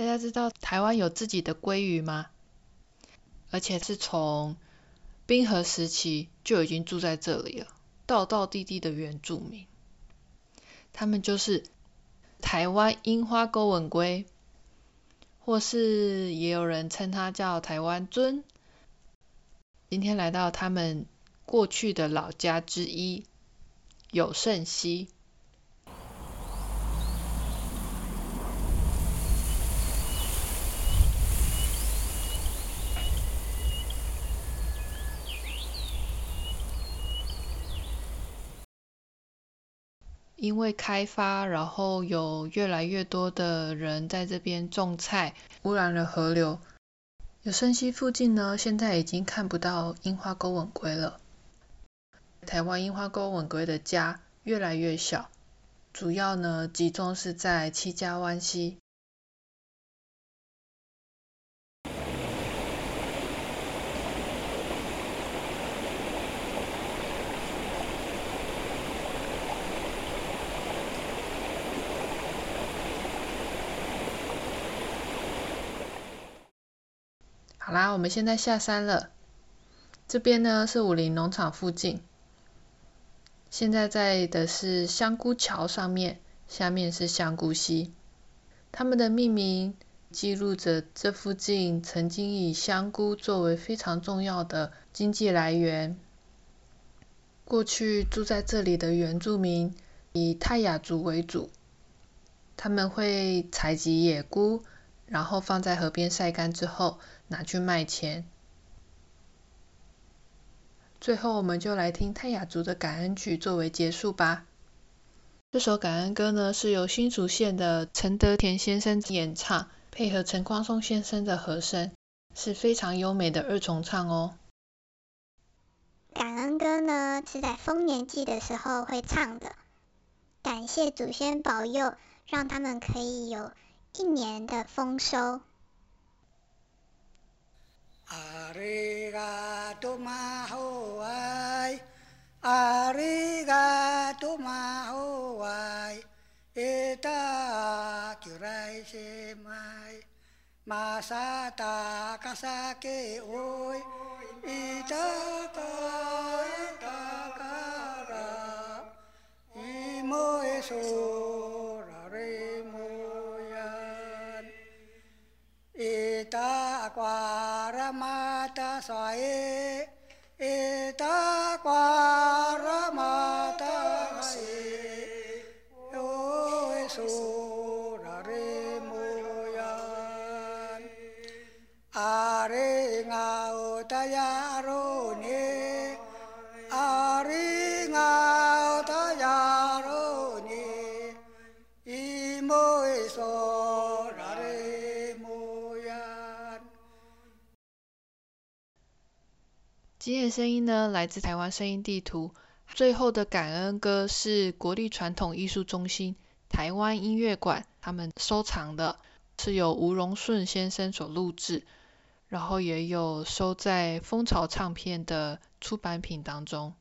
大家知道台湾有自己的鲑鱼吗？而且是从冰河时期就已经住在这里了，道道地地的原住民。他们就是台湾樱花钩吻鲑，或是也有人称它叫台湾尊。今天来到他们过去的老家之一有胜溪。因为开发，然后有越来越多的人在这边种菜，污染了河流。有生溪附近呢，现在已经看不到樱花钩吻鲑了。台湾樱花钩吻鲑的家越来越小，主要呢集中是在七家湾溪。好啦，我们现在下山了。这边呢是武林农场附近。现在在的是香菇桥上面，下面是香菇溪。他们的命名记录着这附近曾经以香菇作为非常重要的经济来源。过去住在这里的原住民以泰雅族为主，他们会采集野菇，然后放在河边晒干之后。拿去卖钱。最后，我们就来听泰雅族的感恩曲作为结束吧。这首感恩歌呢，是由新竹县的陈德田先生演唱，配合陈光松先生的和声，是非常优美的二重唱哦。感恩歌呢，是在丰年祭的时候会唱的，感谢祖先保佑，让他们可以有一年的丰收。阿里嘎多玛吼哎，阿里嘎多玛吼哎，伊达吉来西迈，玛萨达卡萨给欧，伊达卡伊达卡拉，伊莫苏 ta akwara mata sae eta akwara mata sae o eso rare moyan are ngau taya roni are ngau taya 今天的声音呢，来自台湾声音地图。最后的感恩歌是国立传统艺术中心台湾音乐馆他们收藏的，是由吴荣顺先生所录制，然后也有收在蜂巢唱片的出版品当中。